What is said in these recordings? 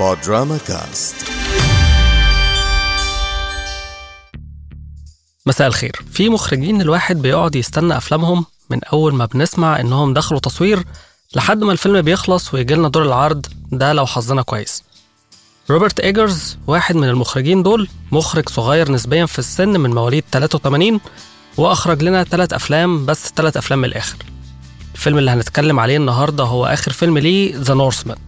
بودراما كاست مساء الخير. في مخرجين الواحد بيقعد يستنى أفلامهم من أول ما بنسمع إنهم دخلوا تصوير لحد ما الفيلم بيخلص ويجي لنا دور العرض. ده لو حظنا كويس. روبرت إيجرز واحد من المخرجين دول مخرج صغير نسبيا في السن من مواليد 83 وأخرج لنا ثلاث أفلام بس ثلاث أفلام من الآخر. الفيلم اللي هنتكلم عليه النهاردة هو آخر فيلم ليه The Northman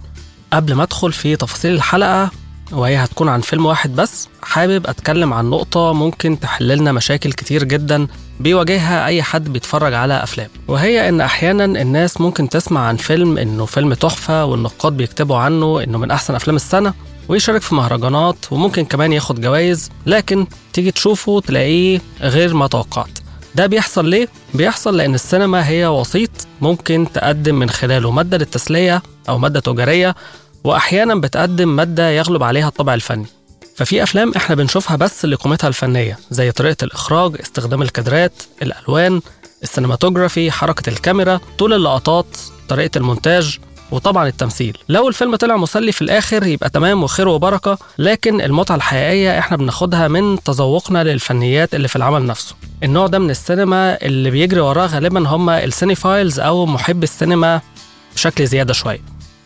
قبل ما أدخل في تفاصيل الحلقة وهي هتكون عن فيلم واحد بس حابب أتكلم عن نقطة ممكن تحللنا مشاكل كتير جدا بيواجهها أي حد بيتفرج على أفلام. وهي إن أحيانا الناس ممكن تسمع عن فيلم إنه فيلم تحفة والنقاد بيكتبوا عنه إنه من أحسن أفلام السنة ويشارك في مهرجانات وممكن كمان ياخد جوائز لكن تيجي تشوفه تلاقيه غير ما توقعت. ده بيحصل ليه؟ بيحصل لأن السينما هي وسيط ممكن تقدم من خلاله مادة للتسلية أو مادة تجارية وأحيانا بتقدم مادة يغلب عليها الطابع الفني ففي أفلام إحنا بنشوفها بس لقيمتها الفنية زي طريقة الإخراج استخدام الكادرات الألوان السينماتوجرافي حركة الكاميرا طول اللقطات طريقة المونتاج وطبعا التمثيل. لو الفيلم طلع مسلي في الآخر يبقى تمام وخير وبركة لكن المتعة الحقيقية إحنا بناخدها من تذوقنا للفنيات اللي في العمل نفسه. النوع ده من السينما اللي بيجري وراه غالبا هم السينيفايلز أو محب السينما بشكل زيادة شوية.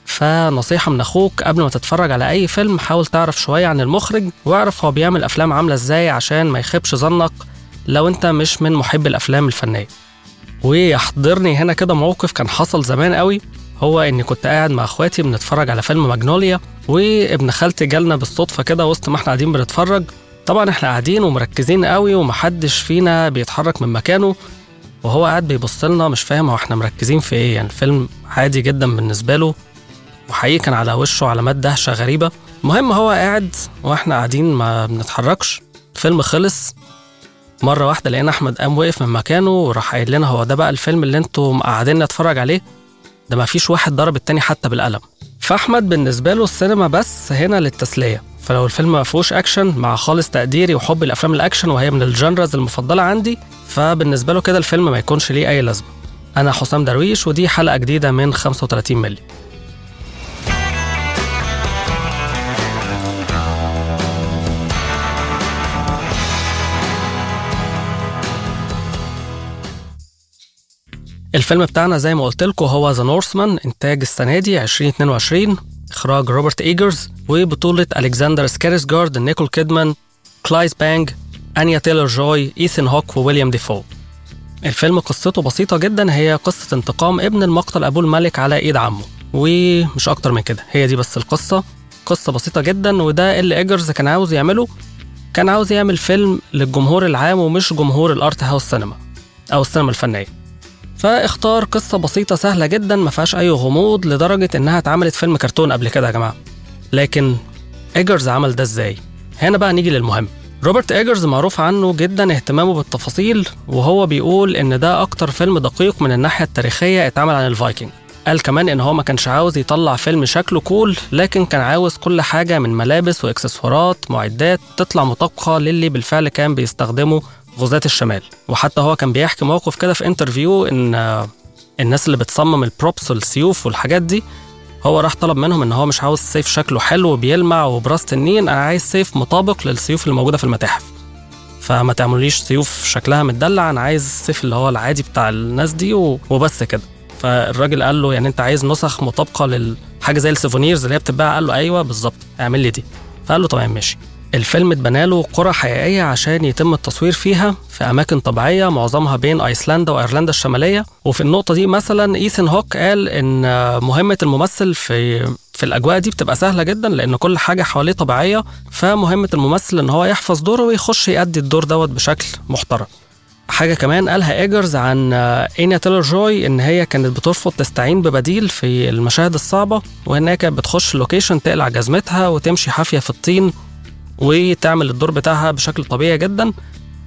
فنصيحة من أخوك قبل ما تتفرج على أي فيلم حاول تعرف شوية عن المخرج واعرف هو بيعمل أفلام عاملة إزاي عشان ما يخيبش ظنك لو أنت مش من محب الأفلام الفنية. ويحضرني هنا كده موقف كان حصل زمان قوي. هو إني كنت قاعد مع أخواتي بنتفرج على فيلم ماجنوليا وابن خالتي جالنا بالصدفة كده وسط ما إحنا قاعدين بنتفرج. طبعا إحنا قاعدين ومركزين قوي ومحدش فينا بيتحرك من مكانه وهو قاعد بيبص لنا مش فاهم هو إحنا مركزين في إيه. يعني الفيلم عادي جدا بالنسبة له وحقيقي كان على وشه علامات دهشة غريبة. المهم هو قاعد وإحنا قاعدين ما بنتحركش. الفيلم خلص. مرة واحدة لقينا أحمد قام وقف من مكانه وراح قايل لنا هو ده بقى الفيلم اللي أنتوا قاعدين نتفرج عليه؟ ده ما فيش واحد ضرب التاني حتى بالقلم. فأحمد بالنسبة له السينما بس هنا للتسلية. فلو الفيلم ما فيهوش أكشن مع خالص تقديري وحب الافلام الأكشن وهي من ال genres المفضلة عندي فبالنسبة له كده الفيلم ما يكونش ليه أي لازمة. أنا حسام درويش ودي حلقة جديدة من 35 ملي الفيلم بتاعنا زي ما قلت لكم هو The Northman إنتاج السنة دي 2022 إخراج روبرت إيجرز وبطولة ألكسندر سكارسجارد نيكول كيدمان كلايز بانج أنيا تيلر جوي ايثن هوك وويليام ديفو. الفيلم قصته بسيطة جدا هي قصة انتقام ابن اتقتل ابوه الملك على إيد عمه. ومش أكتر من كده هي دي بس القصة. قصة بسيطة جدا وده اللي إيجرز كان عاوز يعمله. كان عاوز يعمل فيلم للجمهور العام ومش جمهور ال art house cinema أو السينما الفنية. فاختار قصة بسيطة سهلة جدا ما فيهاش أي غموض لدرجة إنها اتعملت فيلم كرتون قبل كده يا جماعة. لكن إيجرز عمل ده إزاي؟ هنا بقى نيجي للمهم. روبرت إيجرز معروف عنه جدا اهتمامه بالتفاصيل وهو بيقول إن ده أكتر فيلم دقيق من الناحية التاريخية اتعمل عن الفايكنج. قال كمان إن هو ما كانش عاوز يطلع فيلم شكله cool لكن كان عاوز كل حاجة من ملابس وإكسسوارات معدات تطلع مطابقة للي بالفعل كان بيستخدمه غزاة الشمال. وحتى هو كان بيحكي موقف كده في interview إن الناس اللي بتصمم ال props والسيوف والحاجات دي هو راح طلب منهم إن هو مش عاوز سيف شكله حلو وبيلمع وبراس تنين أنا عايز سيف مطابق للسيوف اللي موجودة في المتاحف. فما تعملوليش سيوف شكلها متدلع أنا عايز السيف اللي هو العادي بتاع الناس دي وبس كده. فالراجل قال له يعني أنت عايز نسخ مطابقة للحاجه زي ال souvenirs اللي هي بتتباع؟ قال له أيوه بالظبط اعمل لي دي. فقال له تمام ماشي. الفيلم اتبنى له قرى حقيقية عشان يتم التصوير فيها في أماكن طبيعية معظمها بين أيسلندا وأيرلندا الشمالية. وفي النقطة دي مثلا إيثن هوك قال إن مهمة الممثل في في الأجواء دي بتبقى سهلة جدا لأن كل حاجة حواليه طبيعية. فمهمة الممثل إن هو يحفظ دوره ويخش يأدي الدور دوت بشكل محترم. حاجة كمان قالها إيجرز عن إينيا تيلر جوي إن هي كانت بترفض تستعين ببديل في المشاهد الصعبة وإنها كانت بتخش location تقلع جزمتها وتمشي حافية في الطين وتعمل الدور بتاعها بشكل طبيعي جدا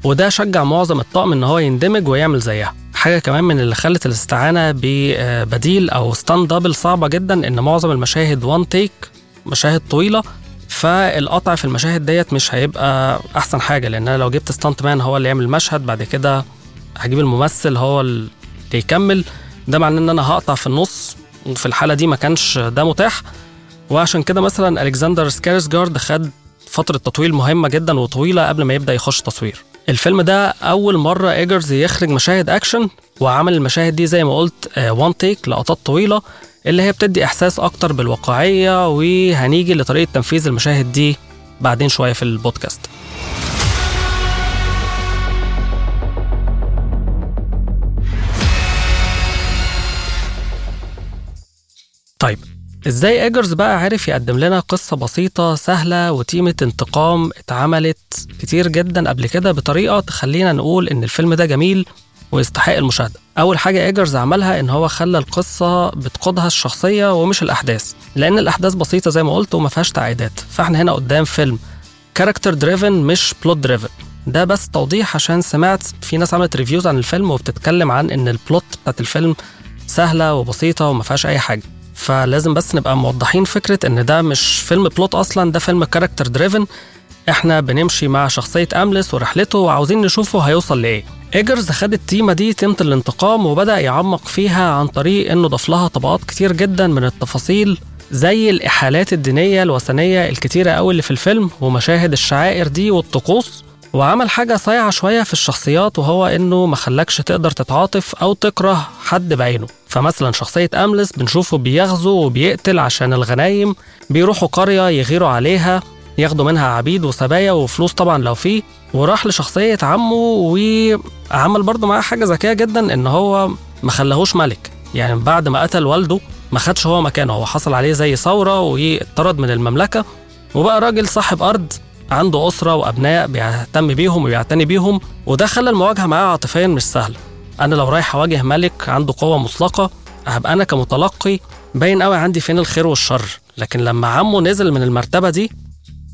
وده شجع معظم الطاقم إن هو يندمج ويعمل زيها. حاجة كمان من اللي خلت الاستعانة ببديل أو stunt double صعبة جدا إن معظم المشاهد one take مشاهد طويلة فالقطع في المشاهد ديت مش هيبقى أحسن حاجة لأن أنا لو جبت stunt man هو اللي يعمل مشهد بعد كده هجيب الممثل هو اللي يكمل. ده معناه إن أنا هقطع في النص وفي الحالة دي ما كانش ده متاح. وعشان كده مثلا الكسندر سكارسجارد خد فترة تدريب مهمة جدا وطويلة قبل ما يبدأ يخش تصوير. الفيلم ده أول مرة إيجرز يخرج مشاهد أكشن وعمل المشاهد دي زي ما قلت one take لقطات طويلة اللي هي بتدي إحساس أكتر بالواقعية وهنيجي لطريقة تنفيذ المشاهد دي بعدين شوية في البودكاست. إزاي إيجرز بقى عرف يقدم لنا قصة بسيطة سهلة وتيمة انتقام اتعملت كتير جدا قبل كده بطريقة تخلينا نقول إن الفيلم ده جميل ويستحق المشاهدة. أول حاجة إيجرز عملها إن هو خلى القصة بتقودها الشخصية ومش الأحداث لأن الأحداث بسيطة زي ما قلت وما فيهاش تعقيدات. فإحنا هنا قدام فيلم character driven مش plot driven ده بس توضيح عشان سمعت في ناس عملت reviews عن الفيلم وبتتكلم عن إن ال plot بتاعت الفيلم سهلة وبسيطة وما فيهاش أي حاجة. فلازم بس نبقى موضحين فكرة إن ده مش فيلم plot أصلا ده فيلم character driven إحنا بنمشي مع شخصية أمليث ورحلته وعاوزين نشوفه هيوصل لإيه. إيجرز خد التيمة دي تيمة الانتقام وبدأ يعمق فيها عن طريق إنه ضاف لها طبقات كتير جدا من التفاصيل زي الإحالات الدينية الوثنية الكتيرة أوي اللي في الفيلم ومشاهد الشعائر دي والطقوس. وعمل حاجة صايعة شوية في الشخصيات وهو إنه ما خلاكش تقدر تتعاطف أو تكره حد بعينه. فمثلا شخصية أملس بنشوفه بيغزو وبيقتل عشان الغنايم بيروحوا قرية يغيروا عليها ياخدوا منها عبيد وسبايا وفلوس طبعا لو فيه وراح لشخصية عمه وعمل برضه معاه حاجة ذكية جدا إن هو ما خلاهوش ملك. يعني بعد ما قتل والده ما خدش هو مكانه. هو حصل عليه زي ثورة واتطرد من المملكة. وبقى راجل صاحب أرض. عنده أسرة وأبناء بيهتم بيهم وبيعتني بيهم وده خلى المواجهة معاه عاطفيا مش سهلة. أنا لو رايح أواجه ملك عنده قوة مطلقة هبقى أنا كمتلقي باين قوي عندي فين الخير والشر. لكن لما عمه نزل من المرتبة دي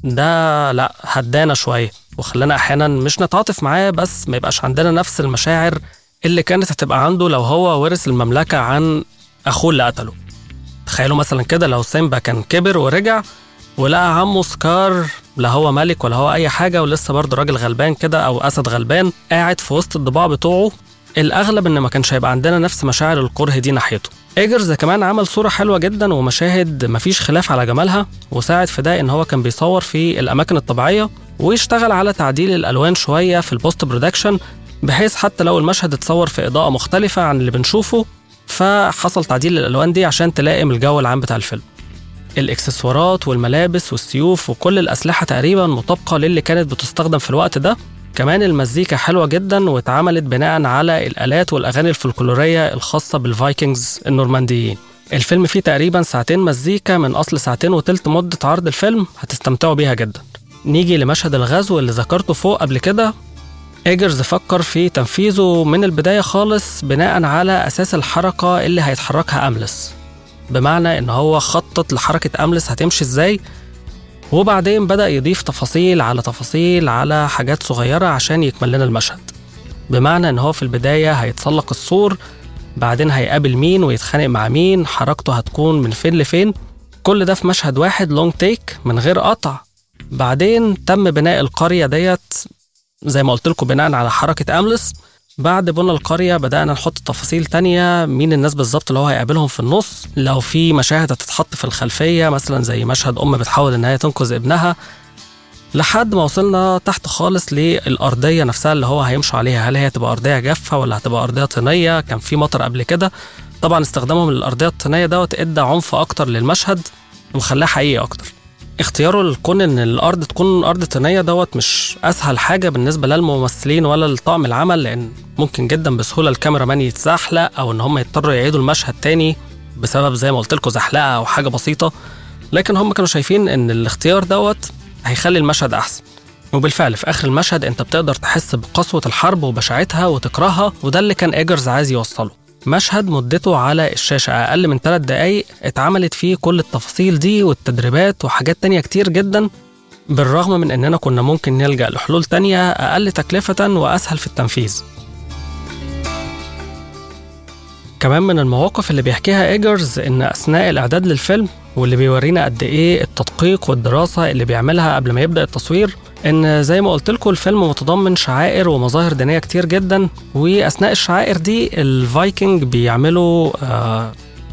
ده لأ هدانا شوية. وخلانا أحيانا مش نتعاطف معاه بس ما يبقاش عندنا نفس المشاعر اللي كانت هتبقى عنده لو هو ورث المملكة عن أخوه اللي قتله. تخيلوا مثلا كده لو سيمبا كان كبر ورجع ولقى عمه سكار لا هو ملك ولا هو أي حاجة ولسه برضه راجل غلبان كده أو أسد غلبان قاعد في وسط الضباع بتوعه. الأغلب إن ما كانش هيبقى عندنا نفس مشاعر الكره دي ناحيته. إيجرز كمان عمل صورة حلوة جدا ومشاهد مفيش خلاف على جمالها وساعد في ده إن هو كان بيصور في الأماكن الطبيعية ويشتغل على تعديل الألوان شوية في ال post production بحيث حتى لو المشهد اتصور في إضاءة مختلفة عن اللي بنشوفه فحصل تعديل الألوان دي عشان تلائم الجو العام بتاع الفيلم. الإكسسوارات والملابس والسيوف وكل الأسلحة تقريبا مطابقة للي كانت بتستخدم في الوقت ده. كمان المزيكا حلوة جدا واتعملت بناء على الآلات والأغاني الفلكلورية الخاصة بال Vikings النورمانديين. الفيلم فيه تقريبا ساعتين مزيكا من أصل ساعتين وتلت مدة عرض الفيلم هتستمتعوا بيها جدا. نيجي لمشهد الغزو اللي ذكرته فوق قبل كده. إيجرز فكر في تنفيذه من البداية خالص بناء على أساس الحركة اللي هيتحركها أملس. بمعنى إن هو خطط لحركة أملس هتمشي إزاي وبعدين بدأ يضيف تفاصيل على تفاصيل على حاجات صغيرة عشان يكمل لنا المشهد. بمعنى إن هو في البداية هيتسلق السور بعدين هيقابل مين ويتخانق مع مين حركته هتكون من فين لفين. كل ده في مشهد واحد لونج تيك من غير قطع. بعدين تم بناء القرية ديت زي ما قلت لكم بناء على حركة أملس. بعد بنى القرية بدأنا نحط تفاصيل تانية مين الناس بالظبط اللي هو هيقابلهم في النص. لو في مشاهد هتتحط في الخلفية مثلا زي مشهد أم بتحاول إن هي تنقذ ابنها. لحد ما وصلنا تحت خالص للأرضية نفسها اللي هو هيمشوا عليها. هل هي تبقى أرضية جافة ولا هتبقى أرضية طينية؟ كان في مطر قبل كده. طبعا استخدامهم للأرضية الطينية دوت إدى عنف أكتر للمشهد وخلاه حقيقي أكتر. اختياره لكون إن الأرض تكون أرض طينيه دوت مش أسهل حاجة بالنسبة لا للممثلين ولا لطاقم العمل لأن ممكن جدا بسهولة ال cameraman يتزحلق أو إن هم يضطروا يعيدوا المشهد تاني بسبب زي ما قلت لكم زحلقة أو حاجة بسيطة. لكن هم كانوا شايفين إن الاختيار دوت هيخلي المشهد أحسن. وبالفعل في آخر المشهد أنت بتقدر تحس بقسوة الحرب وبشاعتها وتكرهها وده اللي كان إيجرز عايز يوصله. مشهد مدته على الشاشة. أقل من 3 دقايق اتعملت فيه كل التفاصيل دي والتدريبات وحاجات تانية كتير جدا بالرغم من إننا كنا ممكن نلجأ لحلول تانية أقل تكلفة وأسهل في التنفيذ. كمان من المواقف اللي بيحكيها إيجرز إن أثناء الإعداد للفيلم واللي بيورينا قد إيه التدقيق والدراسة اللي بيعملها قبل ما يبدأ التصوير إن زي ما قلت لكم الفيلم متضمن شعائر ومظاهر دينية كتير جدا وأثناء الشعائر دي الفايكنج بيعملوا آه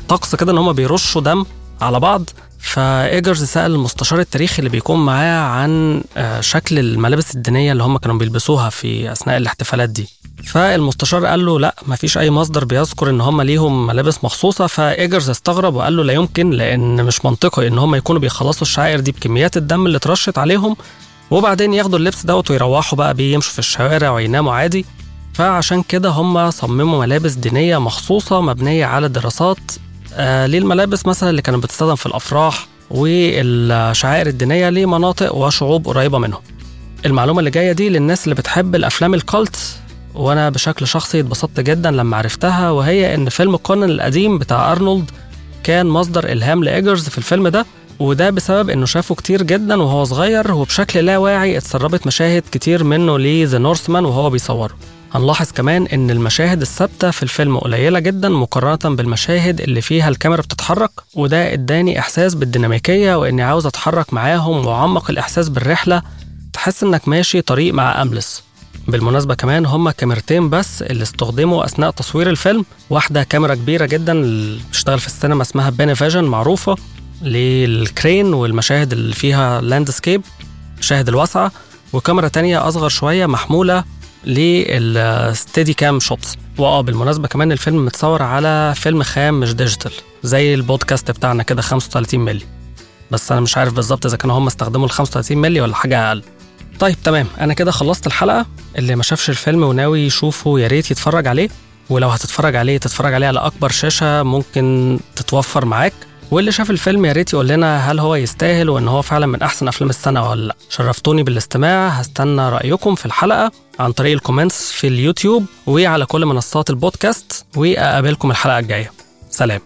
طقس كده إن هم بيرشوا دم على بعض فإيجرز سأل المستشار التاريخي اللي بيكون معاه عن آه، شكل الملابس الدينية اللي هم كانوا بيلبسوها في أثناء الاحتفالات دي. فالمستشار قال له لا مفيش أي مصدر بيذكر إن هم ليهم ملابس مخصوصة. فإيجرز استغرب وقال له لا يمكن لأن مش منطقي إن هم يكونوا بيخلصوا الشعائر دي بكميات الدم اللي اترشت عليهم وبعدين ياخدوا اللبس دوت ويروحوا بقى بيه يمشوا في الشوارع ويناموا عادي. فعشان كده هم صمموا ملابس دينية مخصوصة مبنية على دراسات للملابس مثلا اللي كانت بتستخدم في الأفراح والشعائر الدينية لمناطق وشعوب قريبة منهم؟ المعلومة اللي جاية دي للناس اللي بتحب الأفلام الكالت وأنا بشكل شخصي اتبسطت جدا لما عرفتها وهي إن فيلم كونان القديم بتاع أرنولد كان مصدر إلهام لإيجرز في الفيلم ده وده بسبب إنه شافه كتير جدا وهو صغير وبشكل لا واعي اتسربت مشاهد كتير منه لذا نورثمان وهو بيصوره. هنلاحظ كمان إن المشاهد الثابتة في الفيلم قليلة جدا مقارنة بالمشاهد اللي فيها الكاميرا بتتحرك وده إداني إحساس بالديناميكية وإني عاوز أتحرك معاهم وأعمق الإحساس بالرحلة. تحس إنك ماشي طريق مع أملس. بالمناسبة كمان هما كاميرتين بس اللي استخدموا أثناء تصوير الفيلم. واحدة كاميرا كبيرة جدا اللي بتشتغل في السينما اسمها بينيفيجن معروفة لل crane والمشاهد اللي فيها landscape المشاهد الواسعة. وكاميرا تانية أصغر شوية محمولة لل steadicam shots. وآه بالمناسبة كمان الفيلم متصور على فيلم خام مش digital زي البودكاست بتاعنا كده 35 مللي. بس أنا مش عارف بالظبط إذا كانوا هم استخدموا ال 35 مللي ولا حاجة أقل. طيب تمام. أنا كده خلصت الحلقة. اللي ما شافش الفيلم وناوي يشوفه يا ريت يتفرج عليه. ولو هتتفرج عليه تتفرج عليه على أكبر شاشة ممكن تتوفر معاك. واللي شاف الفيلم يا ريت يقول لنا هل هو يستاهل وإن هو فعلا من أحسن أفلام السنة ولا لأ. شرفتوني بالاستماع. هستنى رأيكم في الحلقة عن طريق ال comments في اليوتيوب وعلى كل منصات البودكاست وأقابلكم الحلقة الجاية. سلام.